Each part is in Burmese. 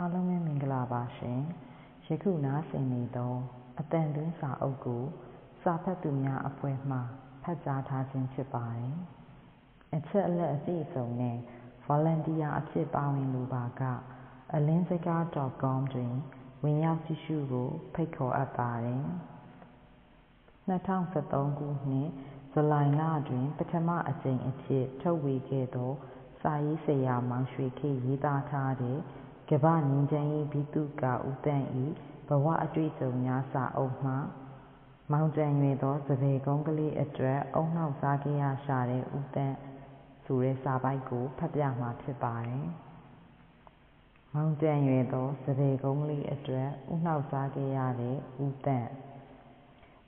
အားလုံးပဲမင်္ဂလာပါရှင်ယခုနားဆင်နေသောအတန်တွင်းစာအုပ်ကိုစာဖတ်သူများအဖွဲ့မှဖတ်ကြားထားခြင်းဖြစ်ပါတယ်အချက်အလက်အပြည့်အစုံနဲ့ volunteer အဖြစ်ပါဝင်လိုပါက alinsaga.com တွင်ဝင်ရောက်ကြည့်ရှုဖို့ဖိတ်ခေါ်အပ်ပါတယ်2013ခုနှစ်ဇူလိုင်လတွင် ပထမအကြိမ်အဖြစ်ထုတ်ဝေခဲ့သော စာရေးဆရာမောင်ရွှေခေတ်ရေးသားထားတဲ့ ကမ္ဘာ့ငြိမ်းချမ်းရေးဗိသုကာဦးသန့်၏ဘဝအတွေ့အကြုံများစာအုပ်မှ“မောင်ကျန်ရွယ်သောစပယ်ကုန်းကလေးအတွက်ဦးနှောက်စားခဲ့ရရှာတဲ့ဦးသန့်”ဆိုတဲ့စာပိုဒ်ကိုဖတ်ပြမှာဖြစ်ပါတယ်။မောင်ကျန်ရွယ်သောစပယ်ကုန်းကလေးအတွက်ဦးနှောက်စားခဲ့ရတဲ့ဦးသန့်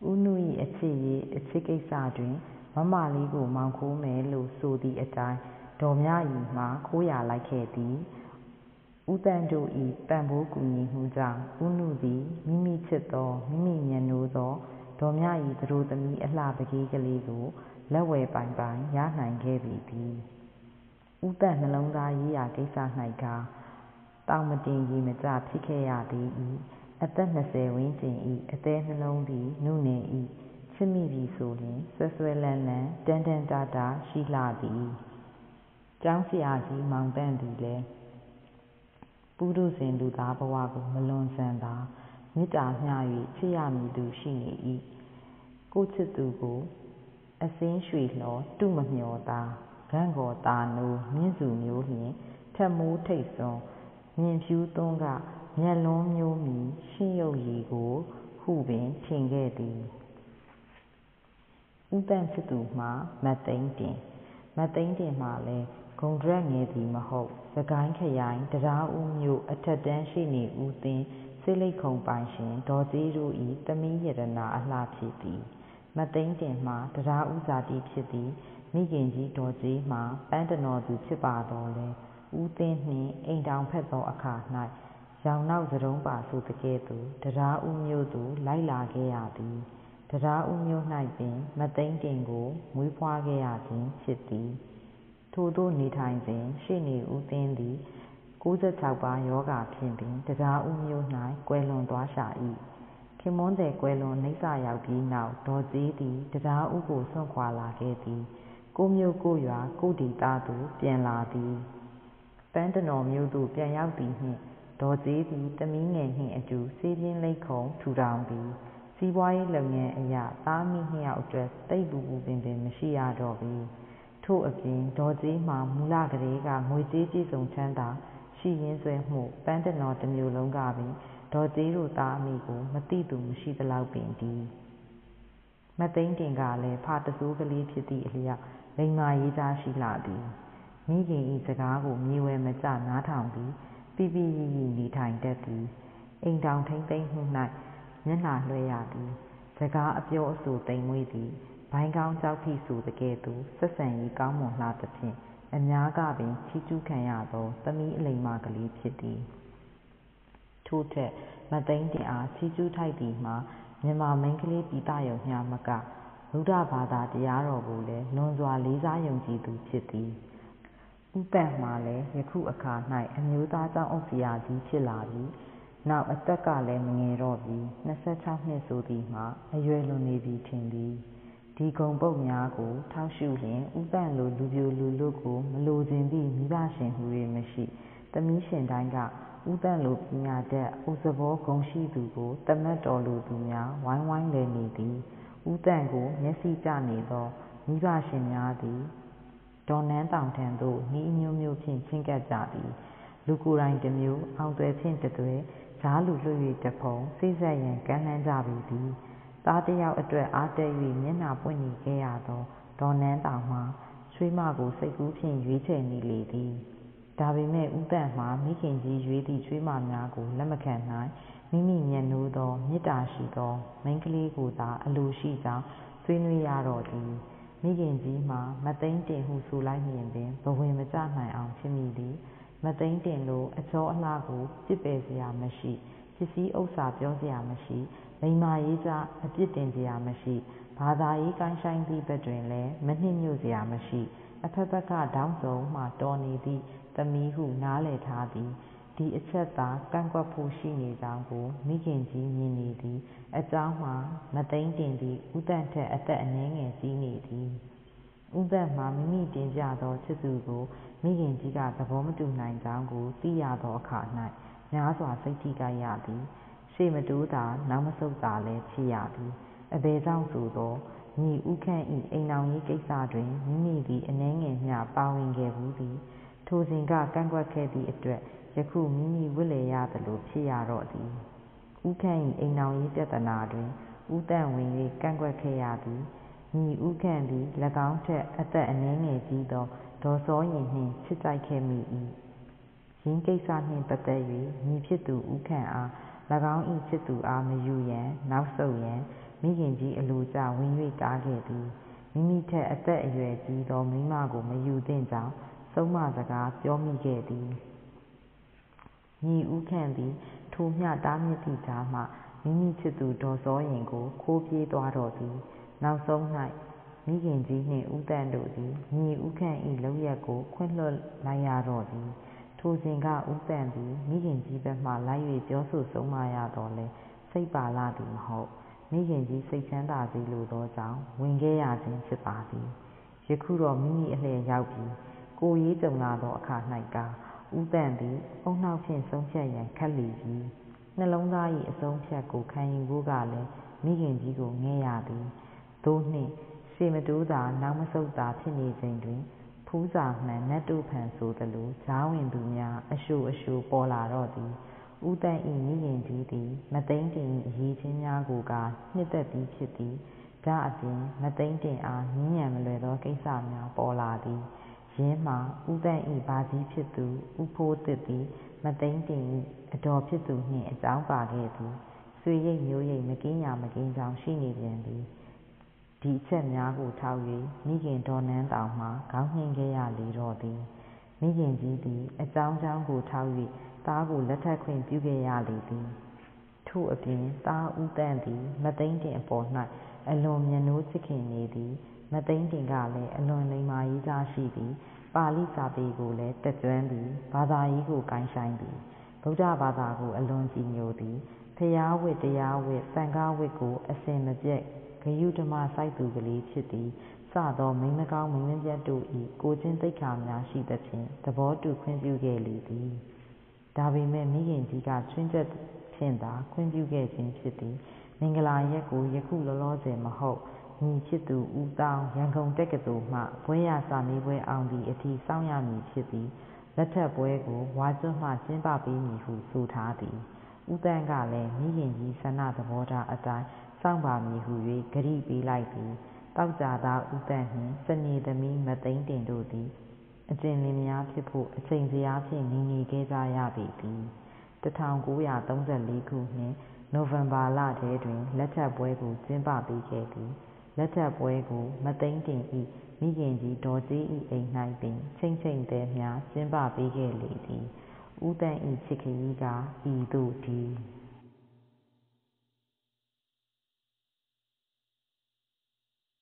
ဦးနု၏အချစ်ရေးအချစ်ကိစ္စတွင်မမလေးကိုမောင်ခိုးမယ်လို့ဆိုသည်အတိုင်းဒေါ်မြရီမှာခိုးရာလိုက်ခဲ့သည် ဦးသန့်တို့၏ပံ့ပိုးကူညီမှုကြောင့်ဦးနုသည်မိမိချစ်သောမိမိမြတ်နိုးသောဒေါ်မြ၏သတို့သမီးအလှပကလေးကလေးကိုလက်ဝယ်ပိုင်ပိုင်ရနိုင်ခဲ့ပေသည်ဦးသန့်နှလုံးသားရေးရာကိစ္စ၌ကားသောင်မတင်ရေမကျဖြစ်ခဲ့ရသေး၏အသက်၂၀ဝန်းကျင်၏အသည်းနှလုံးသည်နုနယ်၏ချစ်မိပြီဆိုလျှင်စွဲစွဲလန်းလန်းတမ်းတမ်းတတရှိလှသည်ကျောင်းဆရာကြီးမောင်သန့်သည်လည်း ပုထုဇဉ်လူသားဘဝကိုမလွန်ဆန်သာမေတ္တာမျှ၍ချစ်ရမည်သူရှိနေ၏ကိုယ့်ချစ်သူကိုအဆင်းရွှေလှော်တုမမျှော်သာဂန့်ဂေါသာနိုးမြင့်ဇူမျိုးလျှင်ထက်မိုးထိပ်စွန်းမြင်ဖြူးသွန်းကမြတ်လွန်းမျိုးမီရှင့်ရုပ်ရည်ကိုဟုပင်ထင်ခဲ့သည်ဦးသန့်ချစ်သူမှာမသိန်းတင်မသိန်းတင်မှာလည်း ဂုံဒရက်ငယ်သည်မဟုတ် စစ်ကိုင်းခရိုင် တံတားဦးမြို့ အထက်တန်းရှေ့နေဦးသင်း ဆေးလိပ်ခုံပိုင်ရှင် ဒေါ်ကြေးတို့၏သမီးရတနာ အလှဖြစ်သည် မသိန်းတင်မှာ တံတားဦးဇာတိဖြစ်သည် မိခင်ကြီးဒေါ်ကြေးမှာ ပန်းတနော်သူဖြစ်ပါသော်လည်း ဦးသင်းနှင့် အိမ်ထောင်ဖက်သောအခါ၌ရောင်နောက်စာတုံးပါဆိုသကဲ့သို့ တံတားဦးမြို့သို့ လိုက်လာခဲ့ရသည် တံတားဦးမြို့၌ပင် မသိန်းတင်ကို မွေးဖွားခဲ့ရခြင်းဖြစ်သည် ထိုသို့နေထိုင်စဉ်ရှေ့နေဦးသင်းသည်၉၆ပါးရောဂါဖြင့်ပင်တံတားဦးမြို့၌ကွယ်လွန်သွားရှာ၏ခင်ပွန်းသည်ကွယ်လွန်နိစ္စရောက်ပြီးနောက်ဒေါ်ကြေးသည်တံတားဦးကိုစွန့်ခွာလာခဲ့သည်ကိုယ့်မြို့ကိုယ့်ရွာကိုယ့်ဒေသသို့ပြန်လာသည်ပန်းတနော်မြို့သို့ပြန်ရောက်သည်နှင့်ဒေါ်ကြေးသည်သမီးငယ်နှင့်အတူဆေးပြင်းလိပ်ခုံထူထောင်သည်စီးပွားရေးလုပ်ငန်းအရသားအမိနှစ်ယောက်အတွက်သိပ်ပူပူပင်ပင်မရှိရတော့ပေ ထို့အပြင်ဒေါ်ကြေးမှာမူလကတည်းက ငွေကြေးပြည့်စုံချမ်းသာ ရှိရင်းစွဲမှု ပန်းတနော်တစ်မြို့လုံးကပင် ဒေါ်ကြေးတို့သားအမိကို မသိသူမရှိသလောက်ပင်တည်း မသိန်းတင်ကလည်း ဖတဆိုးကလေးဖြစ်သည့်အလျောက် လိမ္မာရေးသားရှိလှသည် မိခင်၏စကားကို မြေဝယ်မကျနားထောင်သည်ပိပိရိရိနေထိုင်တတ်သည် အိမ်ထောင်ထိန်းသိမ်းမှု၌မျက်နှာလွှဲရသည် စကားအပြောအဆိုသိမ်မွေ့သည် ဘိုင်းကောင်းကျောက်ထိဆိုသကဲ့သို့ဆက်ဆံရေးကောင်းမွန်လှသဖြင့်အများကပင်ချီးကျူးခံရသောသမီးအလိမ္မာကလေးဖြစ်သည်ထို့ထက်မသိန်းတင်အားချီးကျူးထိုက်သည်မှာမြန်မာမိန်းကလေးပီသရုံမျှမကဗုဒ္ဓဘာသာတရားတော်ကိုလည်းလွန်စွာလေးစားယုံကြည်သူဖြစ်သည်ဦးသန့်မှာလည်းယခုအခါ၌အမျိုးသားကျောင်းအုပ်ဆရာကြီးဖြစ်လာပြီနောက်အသက်ကလည်းမငယ်တော့ပြီ၂၆နှစ်ဆိုသည်မှာအရွယ်လွန်နေပြီထင်သည် ဒီဂုဏ်ပုဒ်များကို ထောက်ရှုလျှင် ဦးသန့်လို လူပျိုလူလွတ်ကို မလိုချင်သည့် မိဘရှင်ဟူ၍မရှိ သမီးရှင်တိုင်းက ဦးသန့်လို ပညာတတ် အိုစားပေါဂုဏ်ရှိသူကို သမက်တော်လိုသူများ ဝိုင်းဝိုင်းလည်နေသည် ဦးသန့်ကို မျက်စိကျနေသော မိဘရှင်များသည် ဒေါ်နန်းသောင်ထံသို့ နည်းအမျိုးမျိုးဖြင့် ချဉ်းကပ်ကြသည် လူကိုယ်တိုင်တစ်မျိုး အောင်သွယ်ဖြင့်တစ်သွယ် ကြားလူလွှတ်၍တစ်ဖုံ စေ့စပ်ရန် ကမ်းလှမ်းကြပေသည် သားတစ်ယောက်အတွက်အားတက်၍မျက်နှာပွင့်နေခဲ့ရသောဒေါ်နန်းသောင်မှာချွေးမကိုစိတ်ကူးဖြင့်ရွေးချယ်နေလေသည်ဒါပေမဲ့ဦးသန့်မှာမိခင်ကြီးရွေးသည့်ချွေးမများကိုလက်မခံနိုင်မိမိမြတ်နိုးသောမေတ္တာရှိသောမိန်းကလေးကိုသာအလိုရှိကြောင်းဆွေးနွေးရတော့သည်မိခင်ကြီးမှာမသိန်းတင်ဟုဆိုလိုက်မြင်ပင်ဘဝင်မကျနိုင်အောင်ဖြစ်မိသည်မသိန်းတင်လိုအကျော်အလှကိုပြစ်ပယ်စရာမရှိပစ္စည်းဥစ္စာပြောစရာမရှိလိ မ္မာရေးကြအပြစ်တင်စရာမရှိဘာသာရေးကိုင်းဆိုင်သည့်ဘက်တွင်လည်းမနှစ်မြို့စရာမရှိအဖက်ဖက်ကတောင်းစုံမှတော်နေသည့်သမီးဟုနားလည်ထားသည်ဒီအချက်သာကန့်ကွက်ဖို့ရှိနေကြောင်းကိုမိခင်ကြီးမြင်နေသည်အကြောင်းမှာမသိန်းတင်သည်ဦးသန့်ထက်အသက်အနည်းငယ်ကြီးနေသည်။ဦးသန့်မှာမိမိတင်ပြသောချစ်သူကိုမိခင်ကြီးကသဘောမတူနိုင်ကြောင်းကိုသိရသောအခါ၌များစွာစိတ်ထိခိုက်ရသည်။ ရှေ့မတိုးသာနောက်မဆုတ်သာလည်းဖြစ်ရသည်။အဘယ်ကြောင့်ဆိုသော်ညီဦးခန့်၏အိမ်ထောင်ရေးကိစ္စတွင်မိမိသည်အနည်းငယ်မျှပါဝင်ခဲ့ဖူးသည်။ထိုစဉ်ကကန့်ကွက်ခဲ့သည့်အတွက်ယခုမိမိဝတ်လည်ရသလိုဖြစ်ရတော့သည်။ဦးခန့်၏အိမ်ထောင်ရေးပြဿနာတွင်ဦးသန့်ဝင်၍ကန့်ကွက်ခဲ့ရသည်။ညီဦးခန့်သည်၎င်းထက်အသက်အနည်းငယ်ကြီးသောဒေါ်စောယဉ်နှင့်ချစ်ကြိုက်ခဲ့မိ၏။ယင်းကိစ္စနှင့်ပတ်သက်၍ညီဖြစ်သူဦးခန့်အား၎ င်း၏ချစ်သူအားမယူရန်နောက်ဆုတ်ရန်မိခင်ကြီးအလိုကျဝင်၍တားခဲ့သည်။မိမိထက်အသက်အရွယ်ကြီးသောမိန်းမကိုမယူသင့်ကြောင်းဆုံးမစကားပြောမိခဲ့သည်။ညီဦးခန့်သည်ထိုမျှတားမြစ်သည့်ကြားမှမိမိချစ်သူဒေါ်စောယဉ်ကိုခိုးပြေးသွားတော့သည်။နောက်ဆုံး၌မိခင်ကြီးနှင့်ဦးသန့်တို့သည်ညီဦးခန့်၏လုပ်ရပ်ကိုခွင့်လွှတ်လိုက်ရတော့သည်။ ထိုစဉ်ကဦးသန့်သည်မိခင်ကြီးဘက်မှလိုက်၍ပြောဆိုဆုံးမရသော်လည်းစိတ်ပါလှသည်မဟုတ်။မိခင်ကြီးစိတ်ချမ်းသာစေလိုသောကြောင့်ဝင်ခဲ့ရခြင်းဖြစ်ပါသည်။ယခုတော့မိမိအလှည့်ရောက်ပြီ။ကိုယ်ရေးကြုံလာသောအခါ၌ကားဦးသန့်သည်ဦးနှောက်ဖြင့်ဆုံးဖြတ်ရန်ခက်လှပြီ။နှလုံးသား၏အဆုံးအဖြတ်ကိုခံယူဖို့ကလည်းမိခင်ကြီးကိုငဲ့ရသည်။သို့နှင့်ရှေ့မတိုးသာနောက်မဆုတ်သာဖြစ်နေချိန်တွင် ဖူးစာမှန်နတ်တို့ဖန်ဆိုသလိုကြားဝင်သူများအလျှိုအလျှိုပေါ်လာတော့သည်။ဦးသန့်၏မိခင်ကြီးသည် မသိန်းတင်၏အရည်အချင်းများကိုကားနှစ်သက်ပြီးဖြစ်သည်။ဒါ့အပြင်မသိန်းတင်အားငြင်းရန်မလွယ်သောကိစ္စများပေါ်လာသည်။ယင်းမှာဦးသန့်၏ဘာကြီးဖြစ်သူဦးဖိုးသစ်သည်မသိန်းတင်၏အဒေါ်ဖြစ်သူနှင့်အကြောင်းပါခဲ့သည်။ဆွေရိတ်မျိုးရိတ်မကင်းရာမကင်းကြောင်းရှိနေပြန်သည်။ ဒီအချက်များကိုထောက်၍မိခင်ဒေါ်နန်းတောင်မှာခေါင်းညှိမ့်ခဲ့ရလေတော့သည်။မိခင်ကြီးသည်အကြောင်းကြောင်းကိုထောက်၍သားကိုလက်ထပ်ခွင့်ပြုခဲ့ရလေသည်။ထို့အပြင်သားဦးသန့်သည်မသိန်းတင်အပေါ်၌အလွန်မြတ်နိုးချစ်ခင်နေသည်။မသိန်းတင်ကလည်းအလွန်လိမ္မာရေးခြားရှိသည်။ပါဠိစာပေကိုလည်းတတ်ကျွမ်းသည်။ဘာသာရေးကိုကိုင်းရှိုင်းသည်။ဗုဒ္ဓဘာသာကိုအလွန်ကြည်ညိုသည်။ဘုရားဝတ်တရားဝတ်သံဃာ့ဝတ်ကိုအစဉ်မပြတ် ဂရုဓမ္မစိုက်သူကလေးဖြစ်သည်စသောမိန်းမကောင်းမိန်းမပျက်တို့၏ကိုယ်ကျင့်သိက္ခာများရှိသဖြင့်သဘောတူခွင့်ပြုခဲ့လေသည်။ဒါပေမဲ့မိခင်ကြီးကခြွင်းချက်ဖြင့်သာခွင့်ပြုခဲ့ခြင်းဖြစ်သည်။မင်္ဂလာရက်ကိုယခုလောလောဆယ်မဟုတ်ညီဖြစ်သူဦးသောင်းရန်ကုန်တက္ကသိုလ်မှဘွဲ့ရစာမေးပွဲအောင်သည်အထိစောင့်ရမည်ဖြစ်သည်။လက်ထပ်ပွဲကိုဝါကျွတ်မှကျင်းပပေးမည်ဟုဆိုထားသည်။ဦးသန့်ကလည်းမိခင်ကြီးဆန္ဒသဘောထားအတိုင်း စောင့်ပါမည်ဟူ၍ဂတိပေးလိုက်သည်။သောကြာသားဦးသန့်နှင့်စနေသမီးမသိန်းတင်တို့သည်အကြင်လင်မယားဖြစ်ဖို့အချိန်ဇယားဖြင့်နေနေခဲ့ကြရပေသည်။၁၉၃၄ခုနှစ်နိုဝင်ဘာလထဲတွင်လက်ထပ်ပွဲကိုကျင်းပပေးခဲ့သည်။လက်ထပ်ပွဲကိုမသိန်းတင်၏မိခင်ကြီးဒေါ်ကြေး၏အိမ်၌ပင်ချိတ်ချိတ်သဲများကျင်းပပေးခဲ့လေသည်။ဦးသန့်၏ချစ်ခရီးကားဤသို့တည်း။